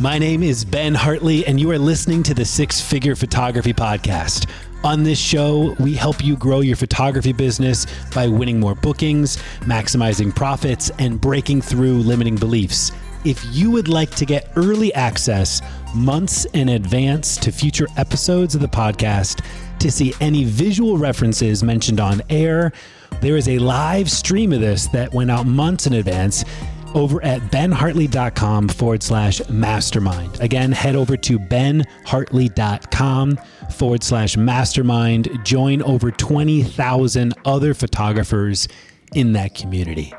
My name is Ben Hartley, and you are listening to the Six Figure Photography Podcast. On this show, we help you grow your photography business by winning more bookings, maximizing profits, and breaking through limiting beliefs. If you would like to get early access months in advance to future episodes of the podcast, to see any visual references mentioned on air, there is a live stream of this that went out months in advance over at benhartley.com forward slash mastermind. Again, head over to benhartley.com forward slash mastermind. Join over 20,000 other photographers in that community.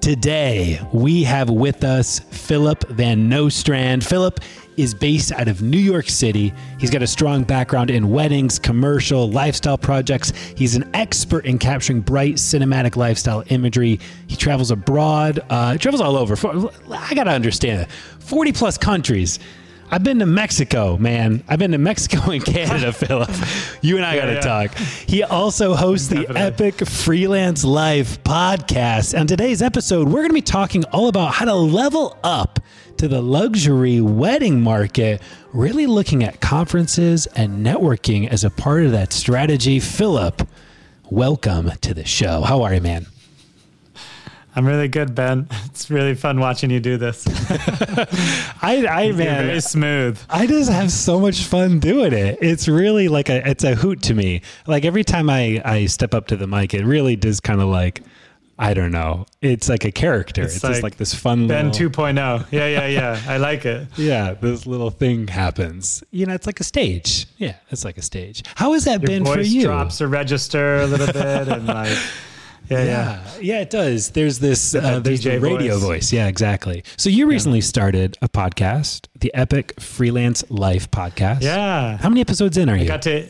Today, we have with us Phillip Van Nostrand. Phillip is based out of New York City. He's got a strong background in weddings, commercial, lifestyle projects. He's an expert in capturing bright cinematic lifestyle imagery. He travels abroad, uh, travels all over. I got to understand it. 40 plus countries. I've been to Mexico, man. I've been to Mexico and Canada, Phillip. You and I got to yeah. talk. He also hosts Definitely. the Epic Freelance Life podcast. On today's episode, we're going to be talking all about how to level up to the luxury wedding market, really looking at conferences and networking as a part of that strategy. Phillip, welcome to the show. How are you, man? I'm really good, Ben. It's really fun watching you do this. I, I man, very smooth. I just have so much fun doing it. It's really like a, it's a hoot to me. Like every time I, I step up to the mic, it really does kind of like, I don't know. It's like a character. It's, it's like just like this fun Ben little, 2.0. Yeah, yeah, yeah. I like it. yeah, this little thing happens. You know, it's like a stage. Yeah, it's like a stage. How has that Your been for you? drops a register a little bit and like yeah, yeah, yeah, It does. There's this. Uh, there's DJ the radio voice. voice. Yeah, exactly. So you recently yeah. started a podcast, the Epic Freelance Life podcast. Yeah. How many episodes in are you? Got to.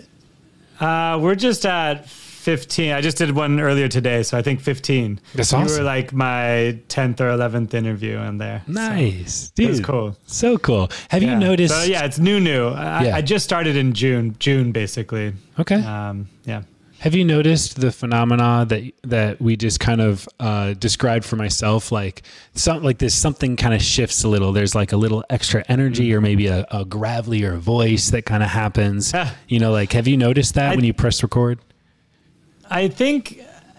Uh, we're just at 15. I just did one earlier today, so I think 15. That's awesome. You were like my 10th or 11th interview in there. Nice. So Dude. Cool. So cool. Have yeah. you noticed? So, yeah, it's new, new. I, yeah. I, just started in June, June basically. Okay. Um, yeah. Have you noticed the phenomena that that we just kind of uh, described for myself? Like some like this something kind of shifts a little. There's like a little extra energy, or maybe a, a gravelier voice that kind of happens. you know, like have you noticed that I, when you press record? I think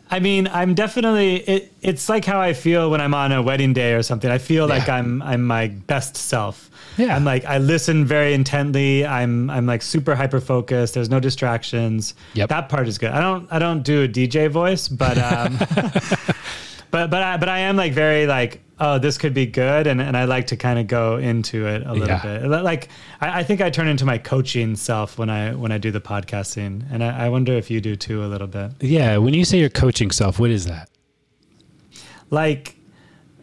I mean, I'm definitely it, it's like how I feel when I'm on a wedding day or something. I feel yeah. like I'm I'm my best self. Yeah. I'm like I listen very intently. I'm I'm like super hyper focused. There's no distractions. Yep. That part is good. I don't I don't do a DJ voice, but um but but I, but I am like very like oh this could be good and, and I like to kind of go into it a little yeah. bit. Like I, I, think I turn into my coaching self when I when I do the podcasting and I, I wonder if you do too a little bit. Yeah when you say your coaching self what is that? Like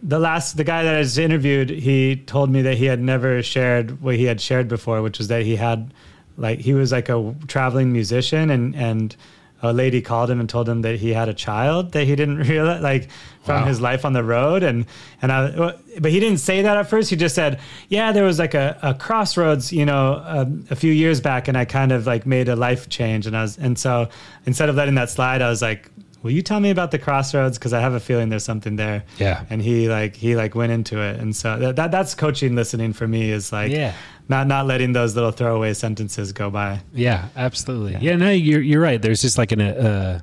the last the guy that I just interviewed, he told me that he had never shared what he had shared before, which was that he had like he was like a traveling musician and and a lady called him and told him that he had a child that he didn't realize like from wow. his life on the road. And and I but he didn't say that at first. He just said yeah there was like a, a crossroads you know a, a few years back and I kind of like made a life change. And I was and so instead of letting that slide I was like will you tell me about the crossroads? Because i have a feeling there's something there. Yeah. And he like he like went into it. And so that, that that's coaching listening for me is like yeah. not not letting those little throwaway sentences go by. Yeah absolutely. Yeah, yeah no you're, you're right. There's just like an uh,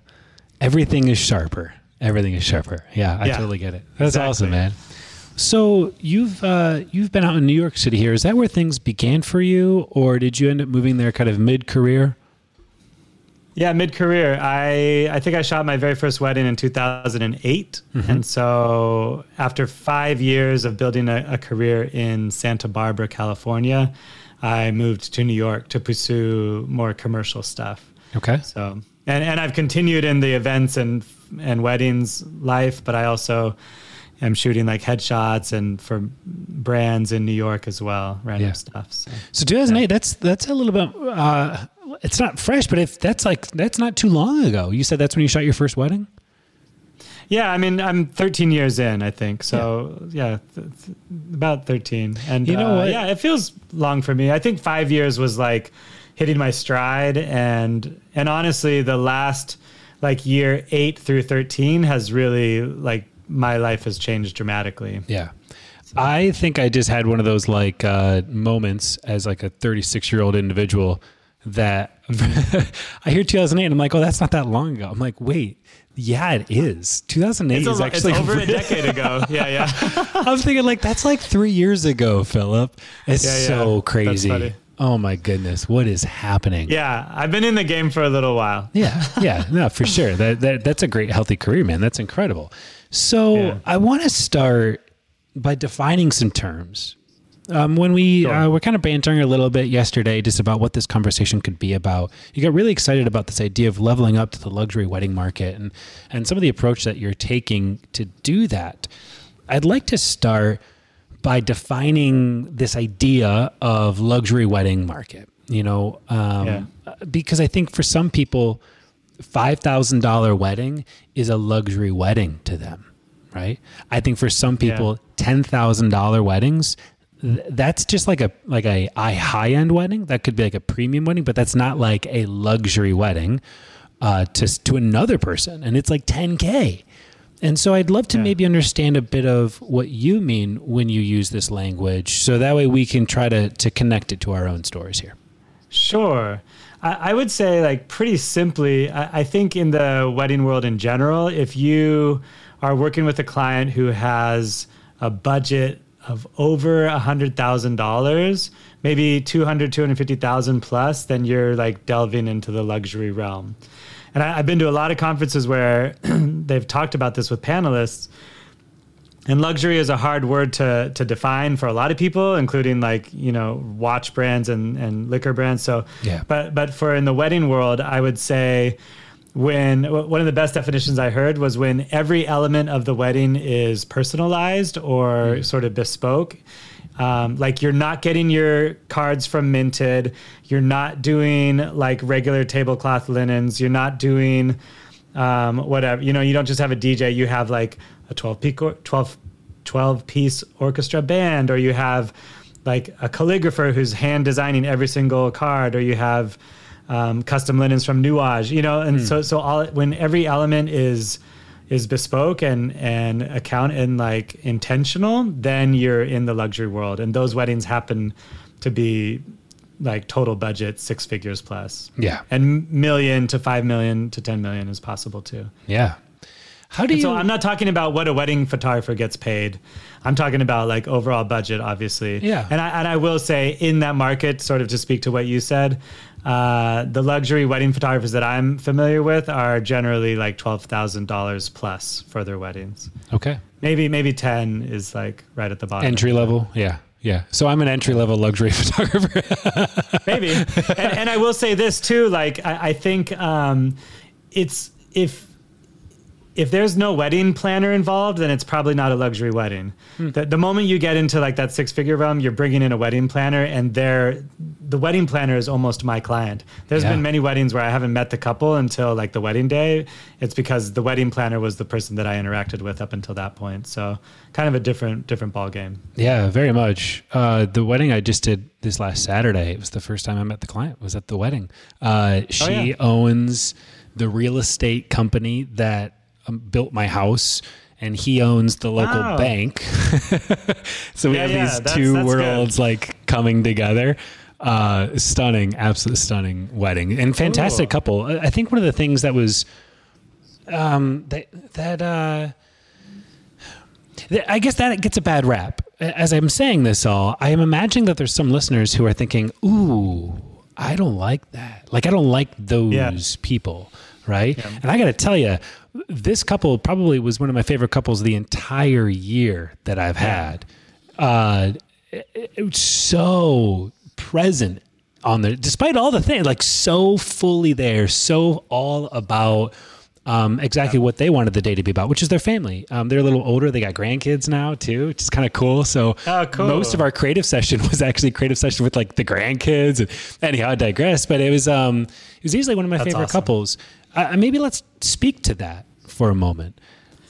everything is sharper. Everything is sharper. Yeah i yeah, totally get it. That's exactly. awesome man. So you've uh, you've been out in New York City here. Is that where things began for you, or did you end up moving there kind of mid career? Yeah, mid career. I I think I shot my very first wedding in 2008, mm-hmm. and so after five years of building a, a, career in Santa Barbara, California, I moved to New York to pursue more commercial stuff. Okay. So and and I've continued in the events and and weddings life, but I also am shooting like headshots and for brands in New York as well, random yeah. stuff. So, so 2008, yeah. that's that's a little bit. Uh, it's not fresh, but if that's like that's not too long ago. You said that's when you shot your first wedding. Yeah, I mean, I'm 13 years in, I think. So yeah, yeah th- th- about 13. And you know uh, what? Yeah, it feels long for me. I think five years was like hitting my stride, and and honestly, the last like year eight through 13 has really like my life has changed dramatically. Yeah. I think I just had one of those like uh, moments as like a 36 year old individual that I hear 2008 and I'm like, oh, that's not that long ago. I'm like, wait, yeah, it is. 2008 It's, is a, actually it's over a decade ago. Yeah, yeah. I'm thinking like that's like three years ago, Phillip. It's Yeah, yeah. so crazy. Oh my goodness, what is happening? Yeah, I've been in the game for a little while. Yeah, yeah, no, for sure. That, that that's a great healthy career, man. That's incredible. So Yeah. I want to start by defining some terms. Um, when we Sure. uh, were kind of bantering a little bit yesterday, just about what this conversation could be about, you got really excited about this idea of leveling up to the luxury wedding market and and some of the approach that you're taking to do that. I'd like to start by defining this idea of luxury wedding market. You know, um, Yeah. because I think for some people, five thousand dollar wedding is a luxury wedding to them, right? I think for some people, ten thousand dollar weddings, th- that's just like a like a, a high end wedding. That could be like a premium wedding, but that's not like a luxury wedding uh, to to another person, and it's like ten k. And so I'd love to Yeah. maybe understand a bit of what you mean when you use this language, so that way we can try to to connect it to our own stories here. Sure. I, I would say, like, pretty simply, I, I think in the wedding world in general, if you are working with a client who has a budget of over a hundred thousand dollars, maybe 200, 250,000 plus, then you're like delving into the luxury realm. And I, I've been to a lot of conferences where they've talked about this with panelists. And luxury is a hard word to to define for a lot of people, including like you know watch brands and and liquor brands. So, Yeah. But but for in the wedding world, I would say when one of the best definitions I heard was when every element of the wedding is personalized or sort of bespoke. Um, like you're not getting your cards from Minted, you're not doing like regular tablecloth linens, you're not doing um, whatever. You know, you don't just have a DJ, you have like a 12 piece, 12, 12 piece orchestra band, or you have like a calligrapher who's hand designing every single card, or you have um, custom linens from Nuage, you know, and so, so all, when every element is, is bespoke and, and account and like intentional, then you're in the luxury world. And those weddings happen to be like total budget six figures plus Yeah. and million to five million to 10 million is possible too. Yeah. How do And you? so I'm not talking about what a wedding photographer gets paid. I'm talking about like overall budget, obviously. Yeah. And I, and I will say in that market, sort of to speak to what you said, uh, the luxury wedding photographers that I'm familiar with are generally like $12,000 plus for their weddings. okay. Maybe, maybe 10 is like right at the bottom. Entry level. Yeah. Yeah. So I'm an entry level luxury photographer. maybe and, and i will say this too like i, I think um, it's if if there's no wedding planner involved then it's probably not a luxury wedding the, the moment you get into like that six figure realm you're bringing in a wedding planner and they're the wedding planner is almost my client There's Yeah. been many weddings where i haven't met the couple until like the wedding day it's because the wedding planner was the person that i interacted with up until that point so kind of a different different ball game yeah, very much. Uh, the wedding I just did this last Saturday. It was the first time I met the client. Was at the wedding. Uh, she Oh, yeah. owns the real estate company that built my house. And he owns the local Wow. bank. so we Yeah, have yeah, these that's- two that's good. worlds like coming together. Uh, stunning, absolutely stunning wedding and fantastic Ooh. couple. I think one of the things that was um, that that uh, I guess that it gets a bad rap. As I'm saying this all, I am imagining that there's some listeners who are thinking, "Ooh, I don't like that. Like I don't like those Yeah. people." Right? And I got to tell you, this couple probably was one of my favorite couples the entire year that I've had. Uh, it, it was so present on the, despite all the things, like so fully there, so all about um, exactly what they wanted the day to be about, which is their family. Um, they're a little older; they got grandkids now too, which is kind of cool. So Oh, cool. most of our creative session was actually a creative session with like the grandkids. And anyhow, I digress. But it was um, it was easily one of my That's favorite awesome. couples. Uh, maybe let's speak to that for a moment.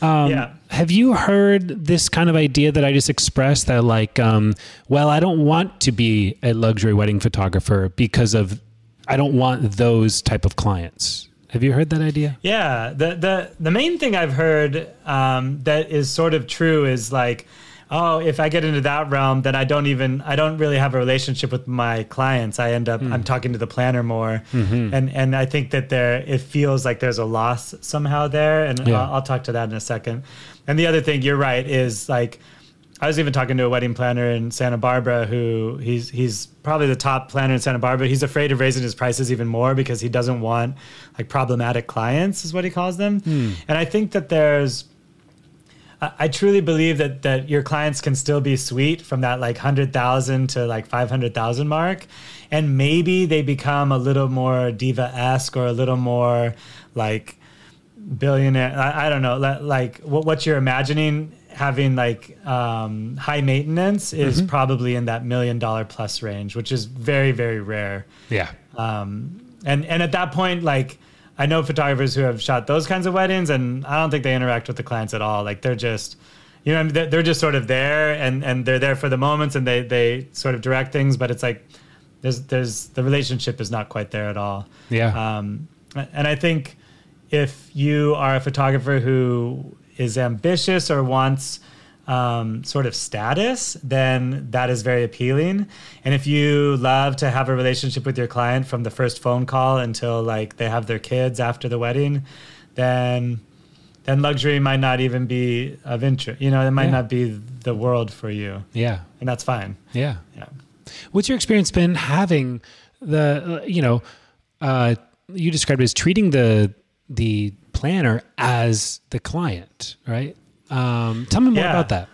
Um, Yeah. Have you heard this kind of idea that I just expressed that, like, um, well, I don't want to be a luxury wedding photographer because of I don't want those type of clients. Have you heard that idea? Yeah, the the the main thing I've heard um, that is sort of true is like oh, if I get into that realm, then I don't even I don't really have a relationship with my clients. I end up mm. I'm talking to the planner more, mm-hmm. and and I think that there it feels like there's a loss somehow there, and yeah. I'll, I'll talk to that in a second. And the other thing, you're right, is like. I was even talking to a wedding planner in Santa Barbara who he's he's probably the top planner in Santa Barbara. He's afraid of raising his prices even more because he doesn't want like problematic clients is what he calls them. Mm. And I think that there's I truly believe that that your clients can still be sweet from that like hundred thousand to like five hundred thousand mark, and maybe they become a little more diva esque or a little more like billionaire. I, I don't know, like what what you're imagining having like um, high maintenance is mm-hmm. probably in that million dollar plus range, which is very very rare. Yeah. Um, and and at that point, like I know photographers who have shot those kinds of weddings, and I don't think they interact with the clients at all. Like they're just, you know, they're just sort of there, and and they're there for the moments, and they they sort of direct things, but it's like there's there's the relationship is not quite there at all. Yeah. Um, and I think if you are a photographer who is ambitious or wants um, sort of status, then that is very appealing. And if you love to have a relationship with your client from the first phone call until like they have their kids after the wedding, then then luxury might not even be of interest. You know, it might yeah. not be the world for you. Yeah, and that's fine. Yeah, yeah. What's your experience been having the you know uh, you described it as treating the the planner as the client, right? Um, tell me more yeah. about that.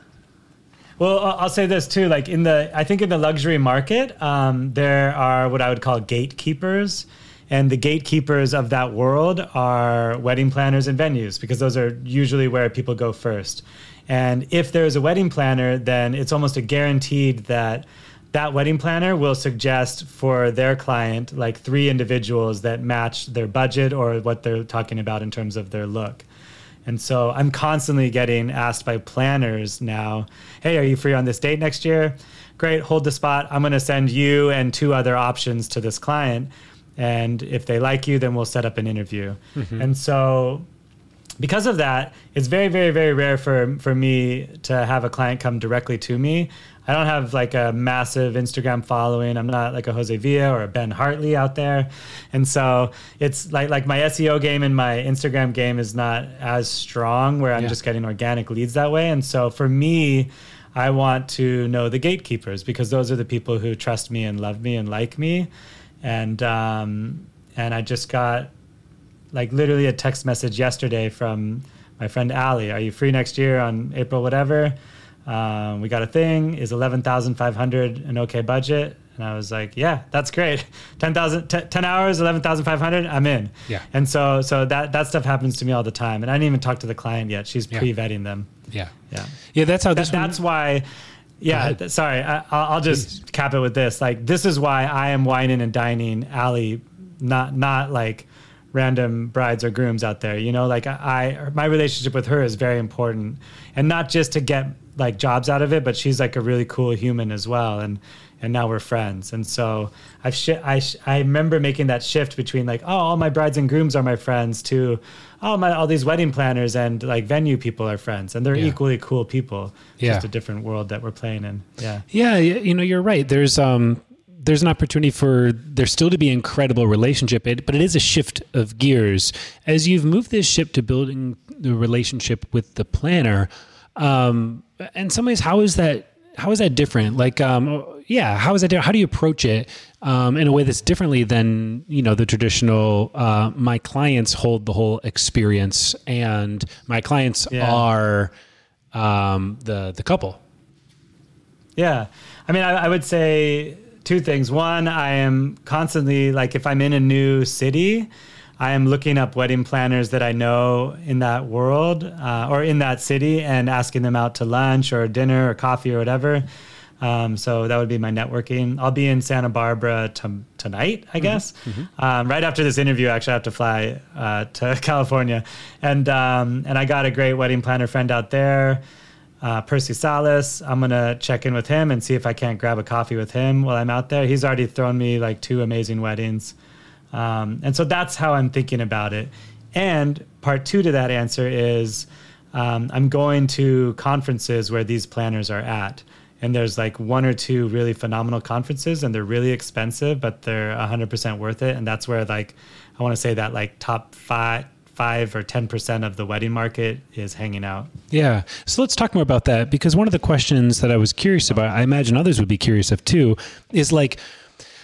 Well, I'll say this too. Like in the, I think in the luxury market, um, there are what I would call gatekeepers. And the gatekeepers of that world are wedding planners and venues because those are usually where people go first. And if there's a wedding planner, then it's almost a guaranteed that that wedding planner will suggest for their client like three individuals that match their budget or what they're talking about in terms of their look. And so I'm constantly getting asked by planners now, hey, are you free on this date next year? Great, hold the spot. I'm going to send you and two other options to this client. And if they like you, then we'll set up an interview. Mm-hmm. And so because of that, it's very, very, very rare for, for me to have a client come directly to me. I don't have like a massive Instagram following. I'm not like a Jose Villa or a Ben Hartley out there. And so it's like like my SEO game and my Instagram game is not as strong where I'm yeah. just getting organic leads that way. And so for me, I want to know the gatekeepers because those are the people who trust me and love me and like me. And um, and I just got like literally a text message yesterday from my friend Ali. Are you free next year on April whatever? Um, we got a thing. Is eleven thousand five hundred an okay budget? And I was like, yeah, that's great. 10,000, t- 10 hours, 11,500, I'm in. Yeah. And so, so that, that stuff happens to me all the time. And I didn't even talk to the client yet. She's yeah. pre-vetting them. Yeah. Yeah. Yeah. That's how this that, That's why, yeah, th- sorry. I, will just Please. cap it with this. Like, this is why I am wining and dining Ali, not, not like random brides or grooms out there. You know, like I, I my relationship with her is very important and not just to get like jobs out of it, but she's like a really cool human as well. And and now we're friends. And so I've sh- I sh- I remember making that shift between like oh all my brides and grooms are my friends to oh my all these wedding planners and like venue people are friends and they're yeah. equally cool people. Yeah. Just a different world that we're playing in. Yeah. Yeah, you know you're right. There's um there's an opportunity for there still to be incredible relationship, but it is a shift of gears as you've moved this ship to building the relationship with the planner um, in some ways, how is that? How is that different? Like, um, yeah, how is that? different? How do you approach it um, in a way that's differently than you know the traditional? Uh, my clients hold the whole experience, and my clients yeah. are um, the the couple. Yeah, I mean, I, I would say two things. One, I am constantly like if I'm in a new city. I am looking up wedding planners that I know in that world uh, or in that city and asking them out to lunch or dinner or coffee or whatever. Um, so that would be my networking. I'll be in Santa Barbara t- tonight, I mm-hmm. guess. Mm-hmm. Um, right after this interview, actually, I have to fly uh, to California, and um, and I got a great wedding planner friend out there, uh, Percy Salas. I'm gonna check in with him and see if I can't grab a coffee with him while I'm out there. He's already thrown me like two amazing weddings. Um, and so that's how I'm thinking about it. And part two to that answer is um, I'm going to conferences where these planners are at. And there's like one or two really phenomenal conferences, and they're really expensive, but they're 100% worth it. And that's where, like, I want to say that like top five, five or 10% of the wedding market is hanging out. Yeah. So let's talk more about that because one of the questions that I was curious about, I imagine others would be curious of too, is like,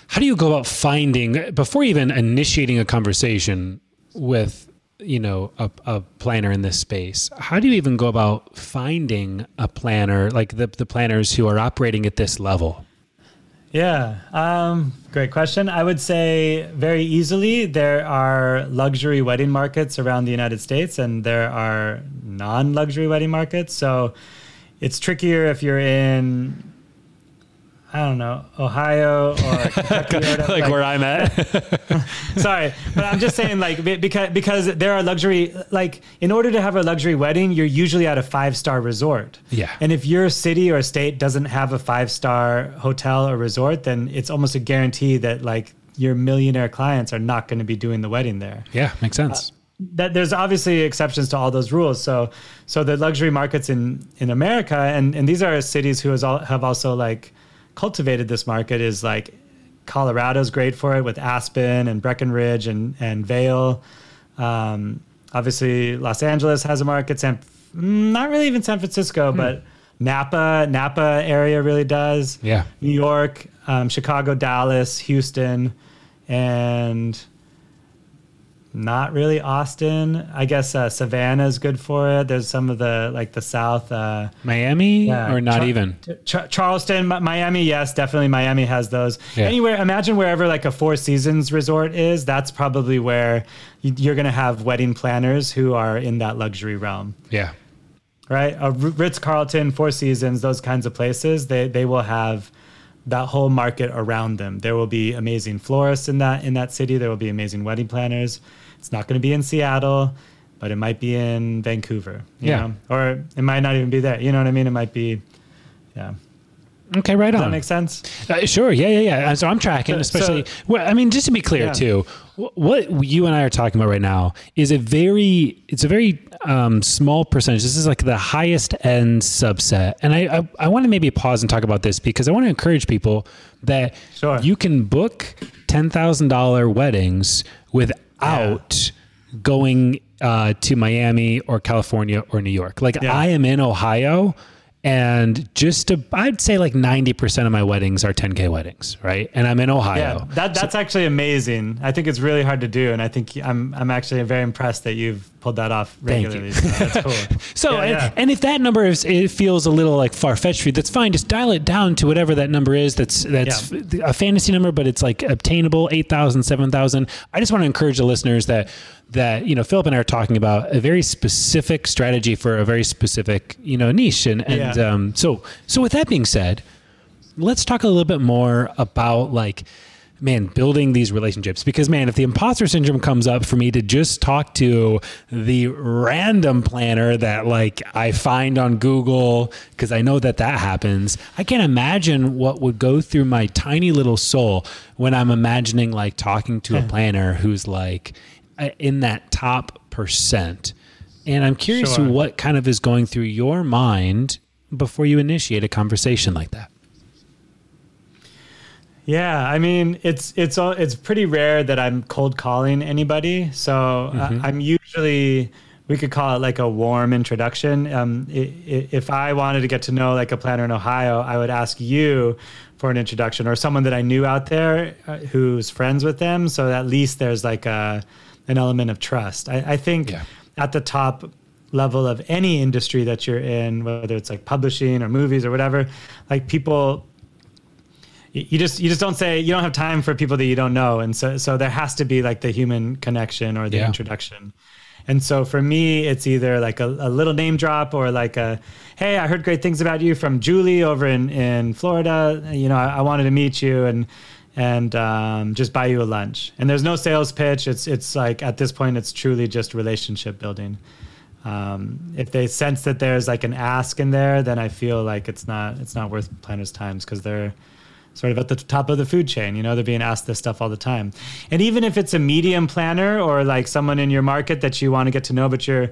how do you go about finding, before even initiating a conversation with, you know, a, a planner in this space, how do you even go about finding a planner, like the, the planners who are operating at this level? Yeah, um, great question. I would say very easily there are luxury wedding markets around the United States, and there are non luxury wedding markets. So it's trickier if you're in I don't know, Ohio or Kentucky or like, like, where I'm at. sorry, but I'm just saying like because because there are luxury like in order to have a luxury wedding, you're usually at a five star resort. Yeah. And if your city or state doesn't have a five star hotel or resort, then it's almost a guarantee that like your millionaire clients are not going to be doing the wedding there. Yeah, makes sense. Uh, that there's obviously exceptions to all those rules. So, so the luxury markets in in America, and and these are cities who has all, have also like cultivated this market is like Colorado's great for it with Aspen and Breckenridge and and Vail. Um, obviously, Los Angeles has a market. San, not really even San Francisco, hmm. but Napa, Napa area really does. Yeah. New York, um, Chicago, Dallas, Houston, and not really Austin. I guess uh, Savannah is good for it. There's some of the like the South, uh, Miami, yeah, or not Char- even Char- Charleston, Miami. Yes, definitely Miami has those. Yeah. Anywhere, imagine wherever like a Four Seasons resort is. That's probably where you're going to have wedding planners who are in that luxury realm. Yeah. Right. A Ritz Carlton, Four Seasons, those kinds of places. They they will have that whole market around them. There will be amazing florists in that in that city. There will be amazing wedding planners it's not going to be in Seattle, but it might be in Vancouver. yeah. Know? Or it might not even be there. You know what I mean? It might be, yeah. Okay, right Does on. that make sense? Uh, sure. Yeah, yeah, yeah. So I'm tracking, so, especially. So, well, I mean, just to be clear yeah. too, what you and I are talking about right now is a very, it's a very um, small percentage. This is like the highest end subset, and I, I, I want to maybe pause and talk about this because I want to encourage people that sure. you can book ten thousand dollar weddings without out yeah. going uh, to Miami or California or New York. Like yeah. I am in Ohio and just to, I'd say like 90% of my weddings are 10K weddings, right? And I'm in Ohio. Yeah, that, that's so, actually amazing. I think it's really hard to do. And I think I'm, I'm actually very impressed that you've pulled that off regularly. Thank you. So that's cool. so, yeah, and, yeah. and, if that number is, it feels a little like far fetched for you, that's fine. Just dial it down to whatever that number is. That's, that's a fantasy number, but it's like obtainable 8,000, 7,000. I just want to encourage the listeners that that you know Phillip and I are talking about a very specific strategy for a very specific you know niche. And and yeah. um, so so with that being said let's talk a little bit more about like man building these relationships. Because man if the imposter syndrome comes up for me to just talk to the random planner that like i find on google because i know that that happens i can't imagine what would go through my tiny little soul when i'm imagining like talking to a planner who's like in that top percent. And I'm curious sure. what kind of is going through your mind before you initiate a conversation like that. Yeah, I mean it's it's it's pretty rare that I'm cold calling anybody. So uh, mm-hmm. I'm usually we could call it like a warm introduction. Um, if I wanted to get to know like a planner in Ohio, I would ask you for an introduction or someone that I knew out there uh, who's friends with them. So at least there's like a an element of trust. I, I think yeah. at the top level of any industry that you're in, whether it's like publishing or movies or whatever, like people you just you just don't say you don't have time for people that you don't know and so so there has to be like the human connection or the yeah. introduction and so for me it's either like a, a, little name drop or like a hey i heard great things about you from julie over in in florida you know i, I wanted to meet you and and um, just buy you a lunch. And there's no sales pitch. It's it's like at this point, it's truly just relationship building. Um, if they sense that there's like an ask in there, then I feel like it's not it's not worth planners' times because they're sort of at the top of the food chain. You know, they're being asked this stuff all the time. And even if it's a medium planner or like someone in your market that you want to get to know, but you're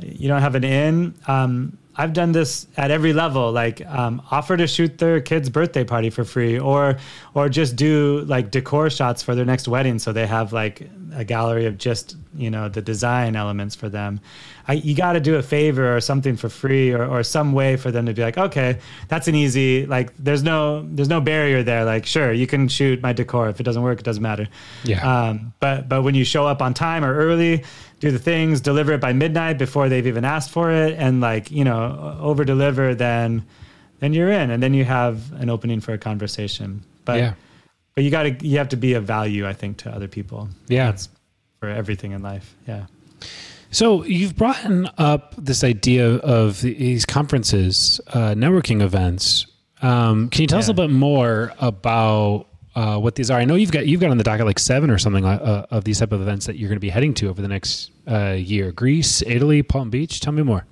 you don't have an in. Um, I've done this at every level, like um, offer to shoot their kid's birthday party for free, or or just do like decor shots for their next wedding, so they have like a gallery of just you know the design elements for them. I, you got to do a favor or something for free, or, or some way for them to be like, okay, that's an easy like. There's no there's no barrier there. Like, sure, you can shoot my decor. If it doesn't work, it doesn't matter. Yeah. Um, but but when you show up on time or early, do the things, deliver it by midnight before they've even asked for it, and like you know over deliver, then then you're in, and then you have an opening for a conversation. But Yeah. but you got to you have to be of value, I think, to other people. Yeah. That's for everything in life. Yeah. So you've brought up this idea of these conferences, uh, networking events. Um, can you tell us a little bit more about uh, what these are? I know you've got you've got on the docket like seven or something uh, of these type of events that you're going to be heading to over the next uh, year. Greece, Italy, Palm Beach. Tell me more.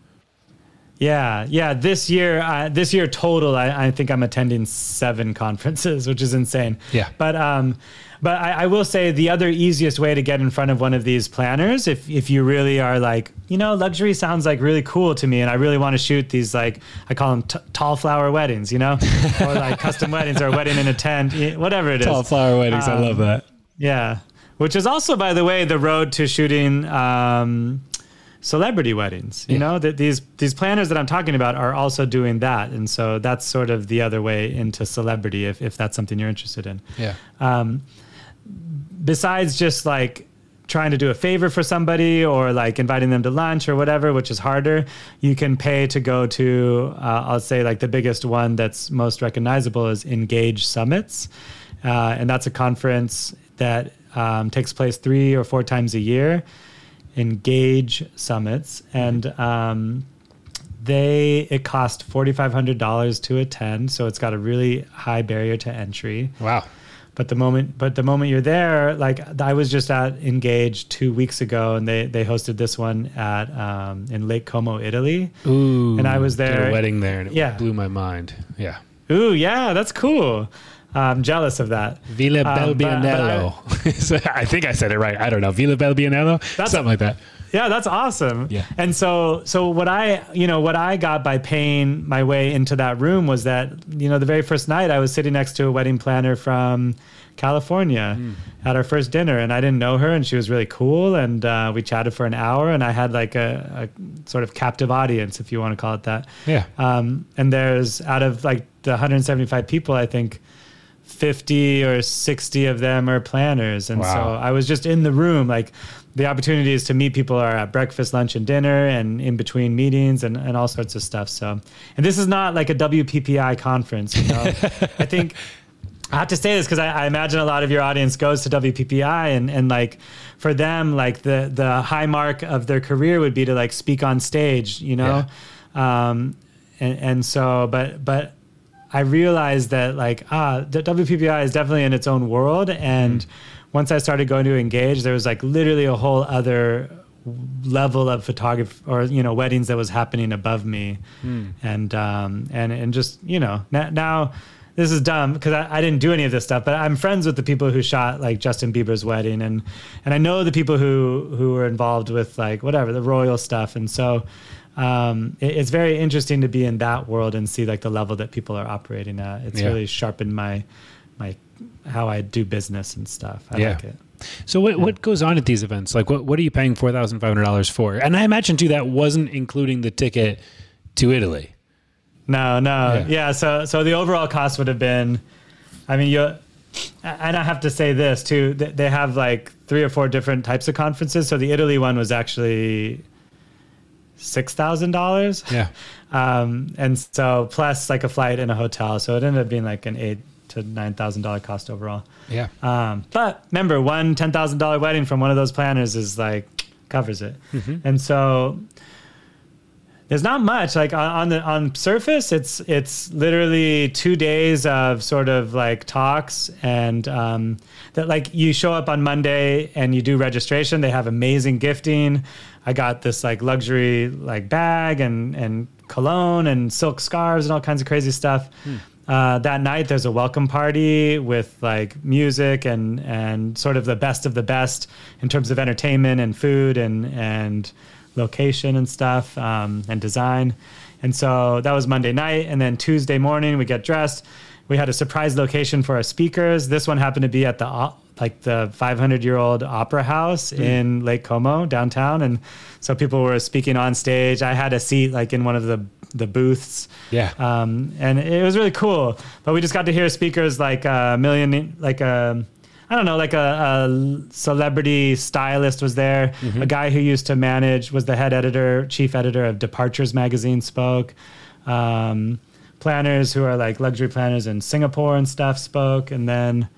Yeah, yeah. This year, uh, this year total, I, I think I'm attending seven conferences, which is insane. Yeah. But um, but I, I will say the other easiest way to get in front of one of these planners, if if you really are like, you know, luxury sounds like really cool to me, and I really want to shoot these like I call them t- tall flower weddings, you know, or like custom weddings or a wedding in a tent, whatever it is. Tall flower weddings. I Um, love that. Yeah, which is also, by the way, the road to shooting um, celebrity weddings. You Yeah. know that these these planners that I'm talking about are also doing that, and so that's sort of the other way into celebrity, if if that's something you're interested in. Yeah. Um, besides just like trying to do a favor for somebody or like inviting them to lunch or whatever, which is harder, you can pay to go to, uh, I'll say like the biggest one that's most recognizable is Engage Summits. Uh, and that's a conference that um, takes place three or four times a year. Engage Summits. And um, they, it cost $4,500 to attend. So it's got a really high barrier to entry. Wow. But the moment, but the moment you're there, like I was just at Engage two weeks ago, and they they hosted this one at um, in Lake Como, Italy. Ooh. And I was did there- a wedding there, and it Yeah. blew my mind. Yeah. Ooh, yeah, that's cool. I'm jealous of that. Villa Um, Belbianello. I think I said it right. I don't know. Villa Belbianello? That's- Something like that. Yeah, that's awesome. Yeah. And so so what I, you know, what I got by paying my way into that room was that, you know, the very first night I was sitting next to a wedding planner from California at our first dinner and I didn't know her and she was really cool and uh, we chatted for an hour and I had like a, a sort of captive audience if you want to call it that. Yeah. Um, and there's out of like the 175 people, I think 50 or 60 of them are planners. And so I was just in the room. Like the opportunities to meet people are at breakfast, lunch, and dinner, and in between meetings, and, and all sorts of stuff. So, and this is not like a WPPI conference. You know, I think. I have to say this because I, I imagine a lot of your audience goes to WPPI and, and like for them like the the high mark of their career would be to like speak on stage you know um, and, and so but but I realized that like ah the WPPI is definitely in its own world. And once I started going to engage there was like literally a whole other level of photography or you know weddings that was happening above me. And um and and just you know now, now this is dumb because I, I didn't do any of this stuff but i'm friends with the people who shot like justin bieber's wedding. And and i know the people who who were involved with like whatever the royal stuff. And so um, it- it's very interesting to be in that world and see like the level that people are operating at it's Yeah. really sharpened my my how i do business and stuff i Yeah. like it So what what goes on at these events? Like what what are you paying four thousand five hundred dollars for? And I imagine too that wasn't including the ticket to Italy. No, no. Yeah. Yeah. so so the overall cost would have been I mean you and I have to say this too. They have like three or four different types of conferences. So the Italy one was actually six thousand dollars. Yeah. Um, and so plus like a flight and a hotel. So it ended up being like an eight to nine thousand dollar cost overall. Yeah. Um, but remember, one ten thousand dollar wedding from one of those planners is like covers it, and so there's not much like on, on the on surface. It's it's literally two days of sort of like talks and um, that like you show up on Monday and you do registration. They have amazing gifting. I got this like luxury like bag and and cologne and silk scarves and all kinds of crazy stuff. Uh, that night there's a welcome party with like music and and sort of the best of the best in terms of entertainment and food and and location and stuff um, and design. And so that was Monday night. And then Tuesday morning, we get dressed. We had a surprise location for our speakers. This one happened to be at the like the 500 year old opera house mm. in Lake Como downtown, and so people were speaking on stage. I had a seat like in one of the the booths. Yeah. Um, and it was really cool. But we just got to hear speakers like a million, like a, I don't know, like a, a celebrity stylist was there. Mm-hmm. A guy who used to manage, was the head editor, chief editor of Departures magazine spoke. Um, planners who are like luxury planners in Singapore and stuff spoke. And then,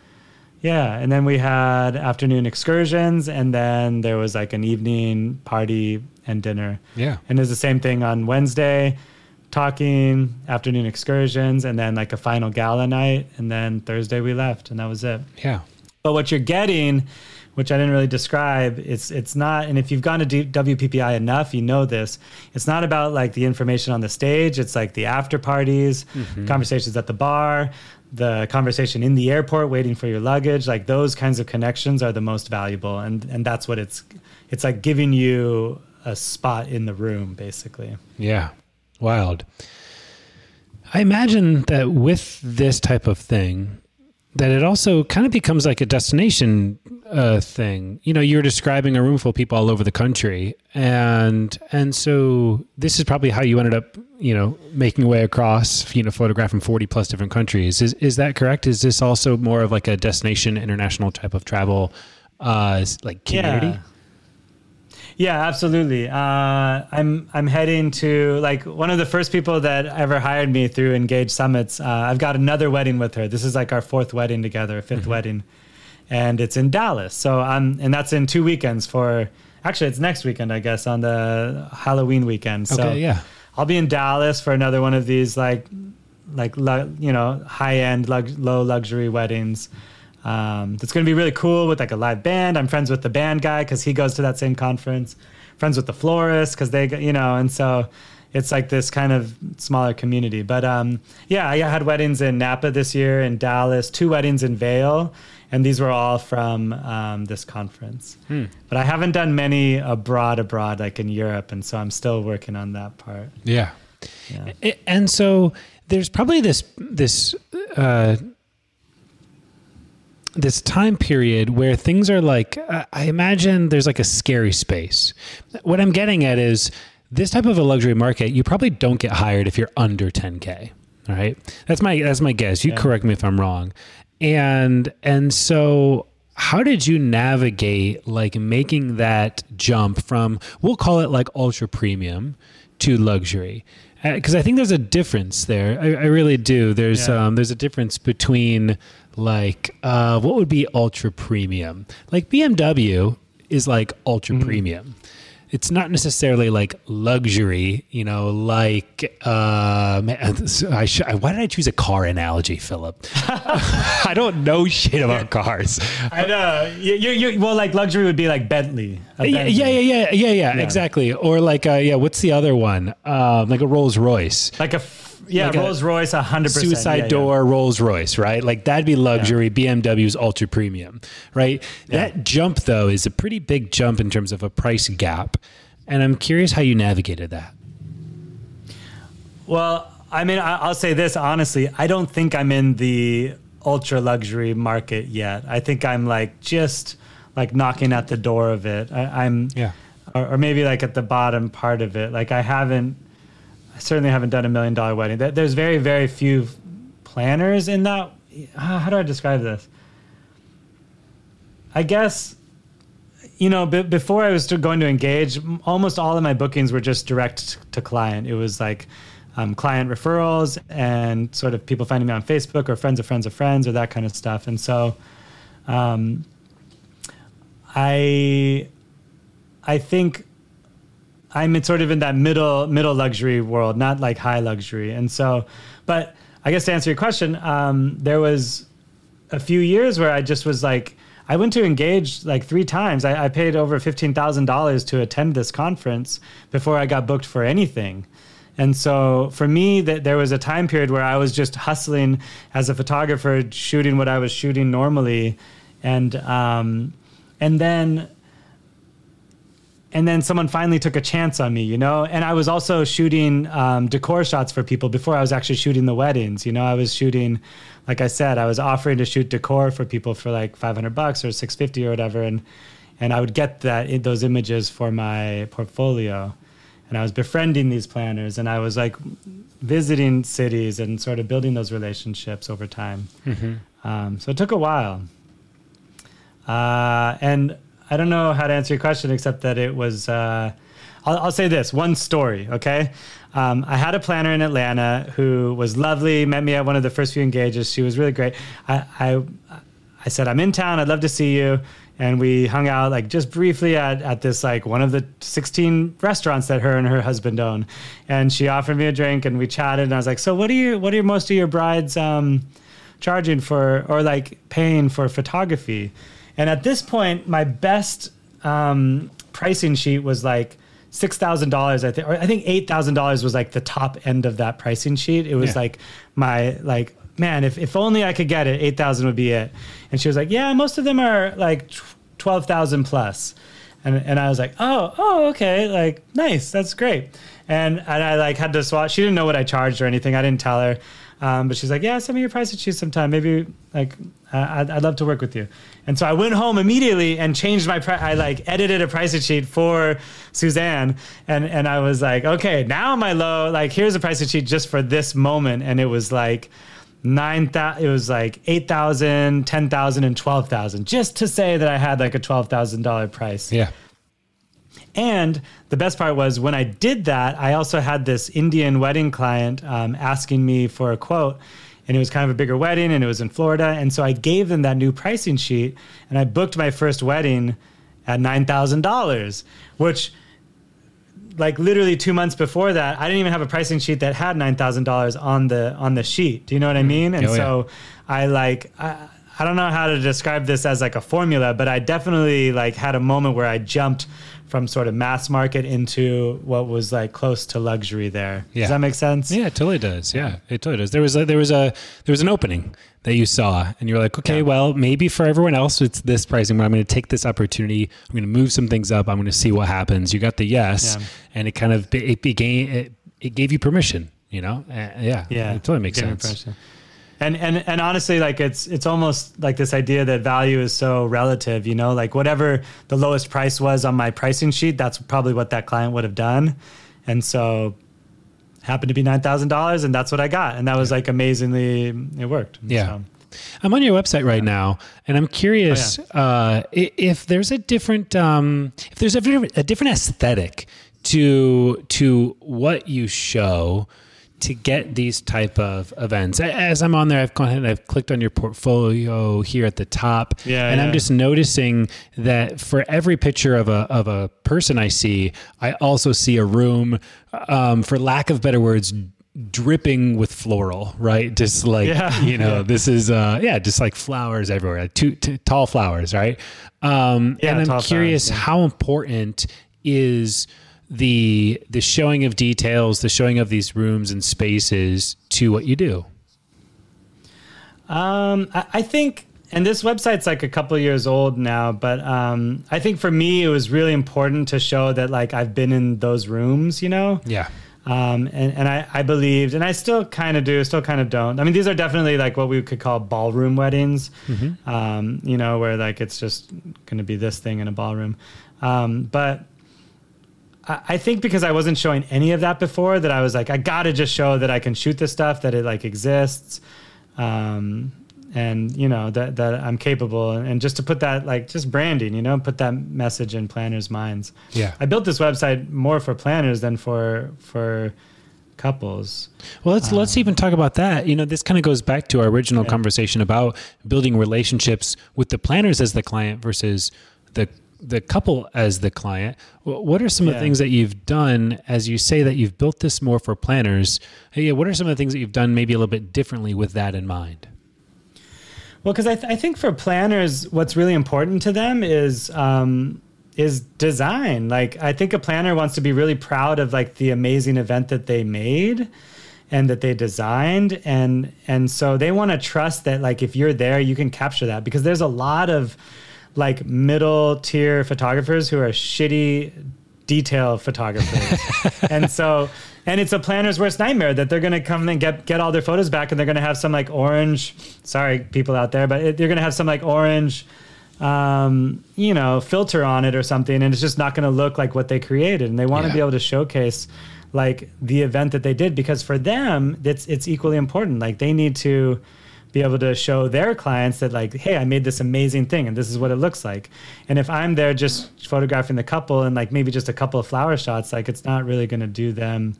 yeah, and then we had afternoon excursions, and then there was like an evening party and dinner. Yeah. And it's the same thing on Wednesday talking, afternoon excursions, and then like a final gala night. And then Thursday we left, and that was it. Yeah. But what you're getting, which I didn't really describe, it's it's not. And if you've gone to WPPI enough, you know this. It's not about like the information on the stage. It's like the after parties, mm-hmm. conversations at the bar, the conversation in the airport waiting for your luggage. Like those kinds of connections are the most valuable, and and that's what it's. It's like giving you a spot in the room, basically. Yeah. Wild. I imagine that with this type of thing, that it also kind of becomes like a destination uh, thing. You know, you're describing a room full of people all over the country, and and so this is probably how you ended up, you know, making your way across, you know, photographing 40 plus different countries. Is is that correct? Is this also more of like a destination, international type of travel, uh, like community? Yeah. Yeah, absolutely. Uh, I'm I'm heading to like one of the first people that ever hired me through Engage Summits. Uh, I've got another wedding with her. This is like our fourth wedding together, 5th mm-hmm. wedding, and it's in Dallas. So I'm and that's in two weekends. For actually, it's next weekend, I guess, on the Halloween weekend. So okay, yeah, I'll be in Dallas for another one of these like like you know high end lug- low luxury weddings. Um, it's going to be really cool with like a live band. I'm friends with the band guy because he goes to that same conference. Friends with the florist because they, you know, and so it's like this kind of smaller community. But um, yeah, I had weddings in Napa this year, in Dallas, two weddings in Vail, and these were all from um, this conference. Hmm. But I haven't done many abroad, abroad, like in Europe, and so I'm still working on that part. Yeah. yeah. And so there's probably this this. Uh, this time period where things are like I imagine there's like a scary space. What I'm getting at is this type of a luxury market, you probably don't get hired if you're under 10k. All right, that's my that's my guess. You yeah. correct me if I'm wrong. And and so how did you navigate like making that jump from we'll call it like ultra premium to luxury? Because uh, I think there's a difference there. I, I really do. There's yeah. um, there's a difference between like uh, what would be ultra premium? Like BMW is like ultra mm-hmm. premium. It's not necessarily like luxury, you know, like uh, man, I sh- why did I choose a car analogy, Phillip? I don't know shit about cars. I know. You, you, you, well, like luxury would be like Bentley. Yeah, yeah, yeah, yeah, yeah, yeah, exactly. Or like, uh, yeah, what's the other one? Um, like a Rolls Royce. Like a yeah, like Rolls Royce, hundred percent. Suicide yeah, door, yeah. Rolls Royce, right? Like that'd be luxury. Yeah. BMW's ultra premium, right? That jump though is a pretty big jump in terms of a price gap, and I'm curious how you navigated that. Well, I mean, I'll say this honestly. I don't think I'm in the ultra luxury market yet. I think I'm like just like knocking at the door of it. I, am yeah, or, or maybe like at the bottom part of it. Like I haven't I certainly haven't done a million dollar wedding. There's very, very few planners in that. How do I describe this? I guess, you know, b- before I was going to engage, almost all of my bookings were just direct to client. It was like um, client referrals and sort of people finding me on Facebook or friends of friends of friends or that kind of stuff. And so, um, I, I think I'm sort of in that middle middle luxury world, not like high luxury. And so, but I guess to answer your question, um, there was a few years where I just was like, I went to engage like three times. I, I paid over fifteen thousand dollars to attend this conference before I got booked for anything. And so for me, that there was a time period where I was just hustling as a photographer, shooting what I was shooting normally, and um, and then and then someone finally took a chance on me, you know. And I was also shooting um, decor shots for people before I was actually shooting the weddings. You know, I was shooting, like I said, I was offering to shoot decor for people for like 500 bucks or 650 or whatever, and and I would get that those images for my portfolio. And I was befriending these planners, and I was like visiting cities and sort of building those relationships over time. Mm-hmm. Um, so it took a while. Uh, and I don't know how to answer your question except that it was. Uh, I'll, I'll, say this one story, okay? Um, I had a planner in Atlanta who was lovely. Met me at one of the first few engages. She was really great. I, I, I said, "I'm in town. I'd love to see you." And we hung out like just briefly at, at this like one of the 16 restaurants that her and her husband own. And she offered me a drink and we chatted. And I was like, "So what are you? What are most of your brides um, charging for, or like paying for photography?" And at this point, my best um, pricing sheet was like six thousand dollars. I think, or I think eight thousand dollars was like the top end of that pricing sheet. It was yeah. like my like man, if if only I could get it, eight thousand would be it. And she was like, yeah, most of them are like twelve thousand plus. And, and I was like, oh, oh, okay, like nice, that's great. And and I like had to swap. She didn't know what I charged or anything. I didn't tell her. Um, but she's like, yeah, send me your price sheet sometime. Maybe like I'd, I'd love to work with you. And so I went home immediately and changed my price. I like edited a price sheet for Suzanne, and and I was like, okay, now my low. Like here's a price sheet just for this moment, and it was like nine thousand. It was like eight thousand, ten thousand, and twelve thousand, just to say that I had like a twelve thousand dollar price. Yeah. And the best part was when I did that, I also had this Indian wedding client um, asking me for a quote. And it was kind of a bigger wedding and it was in Florida. And so I gave them that new pricing sheet and I booked my first wedding at $9,000, which like literally two months before that, I didn't even have a pricing sheet that had nine thousand dollars on the on the sheet. Do you know what I mm. mean? And oh, so. I like I, I don't know how to describe this as like a formula, but I definitely like had a moment where I jumped from sort of mass market into what was like close to luxury there. Yeah. Does that make sense? Yeah, it totally does. Yeah, it totally does. There was a, there was a there was an opening that you saw, and you're like, okay, yeah. well, maybe for everyone else it's this pricing, but I'm going to take this opportunity. I'm going to move some things up. I'm going to see what happens. You got the yes, yeah. and it kind of it began it, it gave you permission. You know, uh, yeah, yeah, it totally makes sense and and and honestly like it's it's almost like this idea that value is so relative you know? Like whatever the lowest price was on my pricing sheet that's probably what that client would have done. And so happened to be $9000 and that's what i got. And that was like amazingly it worked. Yeah. So. I'm on your website right now, and I'm curious oh, yeah. uh, if there's a different um, if there's a, a different aesthetic to to what you show to get these type of events. As I'm on there, I've gone ahead and I've clicked on your portfolio here at the top, yeah, and yeah. I'm just noticing that for every picture of a of a person I see, I also see a room, um, for lack of better words, dripping with floral, right? Just like yeah, you know, yeah. this is uh, yeah, just like flowers everywhere, like two, two tall flowers, right? Um, yeah, and I'm curious flowers, how important is the the showing of details, the showing of these rooms and spaces to what you do? Um, I, I think, and this website's like a couple years old now, but um, I think for me it was really important to show that like I've been in those rooms, you know. Yeah. Um, and, and I, I believed, and I still kind of do, still kind of don't. I mean, these are definitely like what we could call ballroom weddings, mm-hmm. um, you know, where like it's just going to be this thing in a ballroom. Um, but I think because I wasn't showing any of that before, that I was like, I gotta just show that I can shoot this stuff, that it like exists, um, and you know that that I'm capable, and just to put that like just branding, you know, put that message in planners' minds. Yeah, I built this website more for planners than for for couples. Well, let's um, let's even talk about that. You know, this kind of goes back to our original yeah. conversation about building relationships with the planners as the client versus the the couple as the client what are some yeah. of the things that you've done as you say that you've built this more for planners? Hey what are some of the things that you've done maybe a little bit differently with that in mind? Well because I, th- I think for planners what's really important to them is um, is design. Like i think a planner wants to be really proud of like the amazing event that they made and that they designed and and so they want to trust that like if you're there you can capture that because there's a lot of like middle tier photographers who are shitty detail photographers. and so and it's a planner's worst nightmare that they're going to come and get get all their photos back and they're going to have some like orange sorry people out there but it, they're going to have some like orange um, you know filter on it or something and it's just not going to look like what they created and they want to Yeah. be able to showcase like the event that they did because for them it's it's equally important like they need to be able to show their clients that like hey i made this amazing thing and this is what it looks like. And if i'm there just photographing the couple and like maybe just a couple of flower shots like it's not really going to do them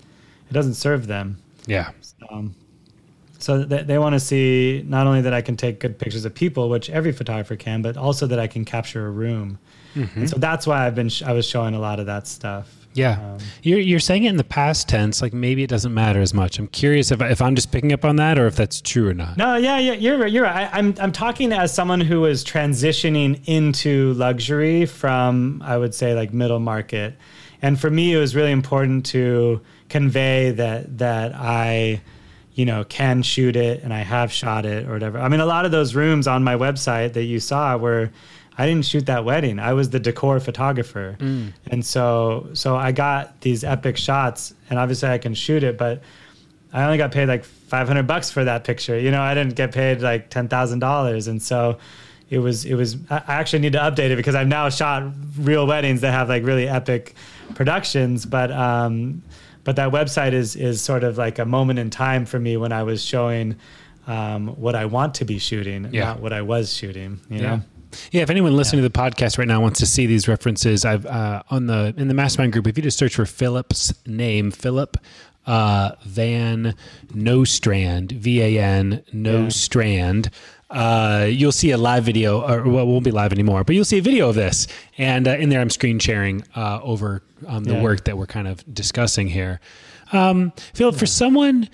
it doesn't serve them. Yeah. um, so they, they want to see not only that i can take good pictures of people which every photographer can but also that i can capture a room. And so that's why i've been sh- i was showing a lot of that stuff Yeah. Um, you're, you're saying it in the past tense, like maybe it doesn't matter as much. I'm curious if, if I'm just picking up on that or if that's true or not. No, yeah, yeah, you're right. You're right. I, I'm I'm talking as someone who is transitioning into luxury from I would say like middle market, and for me it was really important to convey that that I, you know, can shoot it and I have shot it or whatever. I mean, a lot of those rooms on my website that you saw were. I didn't shoot that wedding. I was the decor photographer, and so so I got these epic shots, and obviously I can shoot it, but I only got paid like 500 bucks for that picture. You know, I didn't get paid like $10,000. And so it was, it was, I I actually need to update it because I've now shot real weddings that have like really epic productions. But, um, but that website is, is sort of like a moment in time for me when I was showing, um, what I want to be shooting, Yeah. not what I was shooting, you Yeah. know? Yeah, if anyone listening to the podcast right now wants to see these references, I've uh, on the in the mastermind group. If you just search for Phillip's name, Phillip uh, Van Nostrand, V A N Nostrand, uh, you'll see a live video, or well, it won't be live anymore, but you'll see a video of this. And uh, in there, I'm screen sharing uh, over um, the Yeah. work that we're kind of discussing here. Um, Phillip, for someone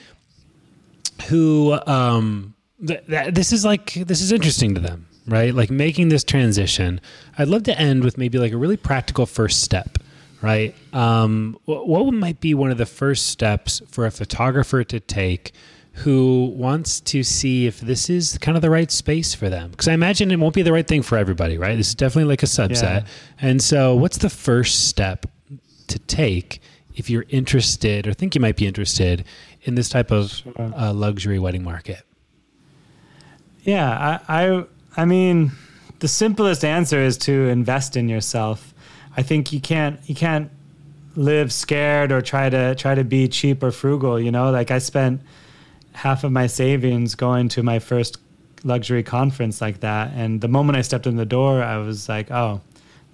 who um th- th- this is like this is interesting to them right? Like making this transition i'd love to end with maybe like a really practical first step right? Um wh- what might be one of the first steps for a photographer to take who wants to see if this is kind of the right space for them? Because i imagine it won't be the right thing for everybody right? This is definitely like a subset. Yeah. and so what's the first step to take if you're interested or think you might be interested in this type of uh, luxury wedding market? Yeah, I, I I mean, the simplest answer is to invest in yourself. I think you can't you can't live scared or try to try to be cheap or frugal. You know, like I spent half of my savings going to my first luxury conference like that, and the moment I stepped in the door, I was like, oh.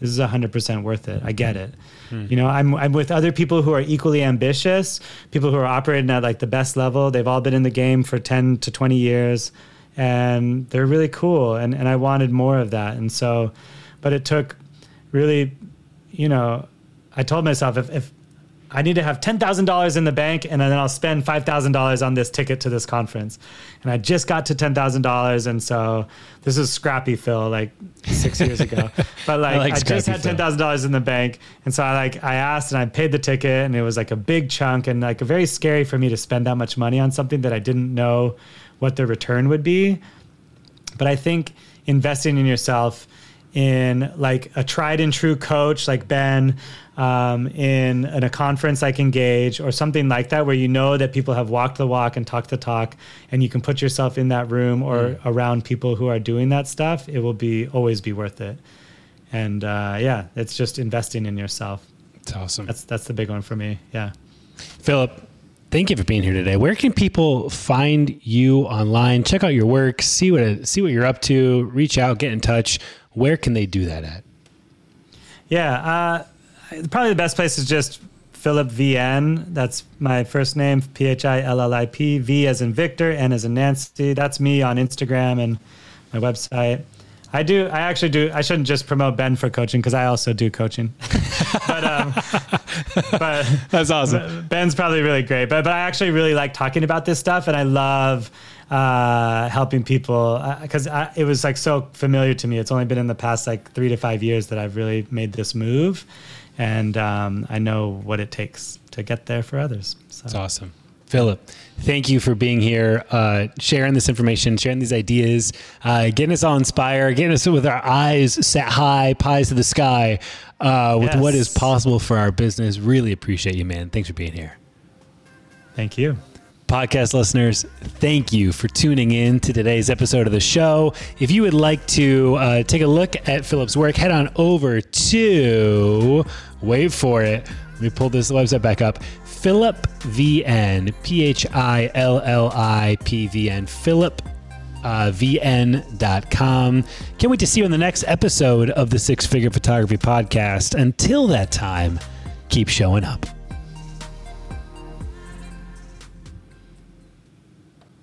This is 100% worth it. I get it. Hmm. You know, I'm, I'm with other people who are equally ambitious, people who are operating at like the best level. They've all been in the game for 10 to 20 years and they're really cool and, and i wanted more of that. And so but it took really you know i told myself if, if i need to have $10000 in the bank and then i'll spend $5000 on this ticket to this conference. And i just got to $10000 and so this is scrappy phil like six years ago. But like i, like just had $10000 in the bank and so i like i asked and i paid the ticket and it was like a big chunk and like very scary for me to spend that much money on something that i didn't know what the return would be but I think investing in yourself in like a tried and true coach like Ben, um, in, in a conference like Engage or something like that, where you know that people have walked the walk and talked the talk, and you can put yourself in that room or around people who are doing that stuff, it will be always be worth it. And uh, yeah, it's just investing in yourself. It's awesome. That's that's the big one for me. Yeah. Phillip, thank you for being here today. Where can people find you online? Check out your work, see what see what you're up to, reach out, get in touch. Where can they do that at? Yeah, uh, probably the best place is just Phillip VN. That's my first name, P H I L L I P. V as in Victor, N as in Nancy. That's me on Instagram and my website. I do. I actually do. I shouldn't just promote Ben for coaching because I also do coaching. but um, but That's awesome. Ben's probably really great, but but I actually really like talking about this stuff, and I love uh, helping people because it was like so familiar to me. It's only been in the past like three to five years that I've really made this move, and um, I know what it takes to get there for others. So It's awesome. Phillip, thank you for being here, uh, sharing this information, sharing these ideas, uh, getting us all inspired, getting us with our eyes set high, pies to the sky, uh, with Yes. what is possible for our business. Really appreciate you, man. Thanks for being here. Thank you. Podcast listeners, thank you for tuning in to today's episode of the show. If you would like to uh, take a look at Phillip's work, head on over to, wait for it, let me pull this website back up. Phillip VN, P H I L L I P V N, Phillip uh, vn.com. Can't wait to see you on the next episode of the Six Figure Photography Podcast. Until that time, keep showing up.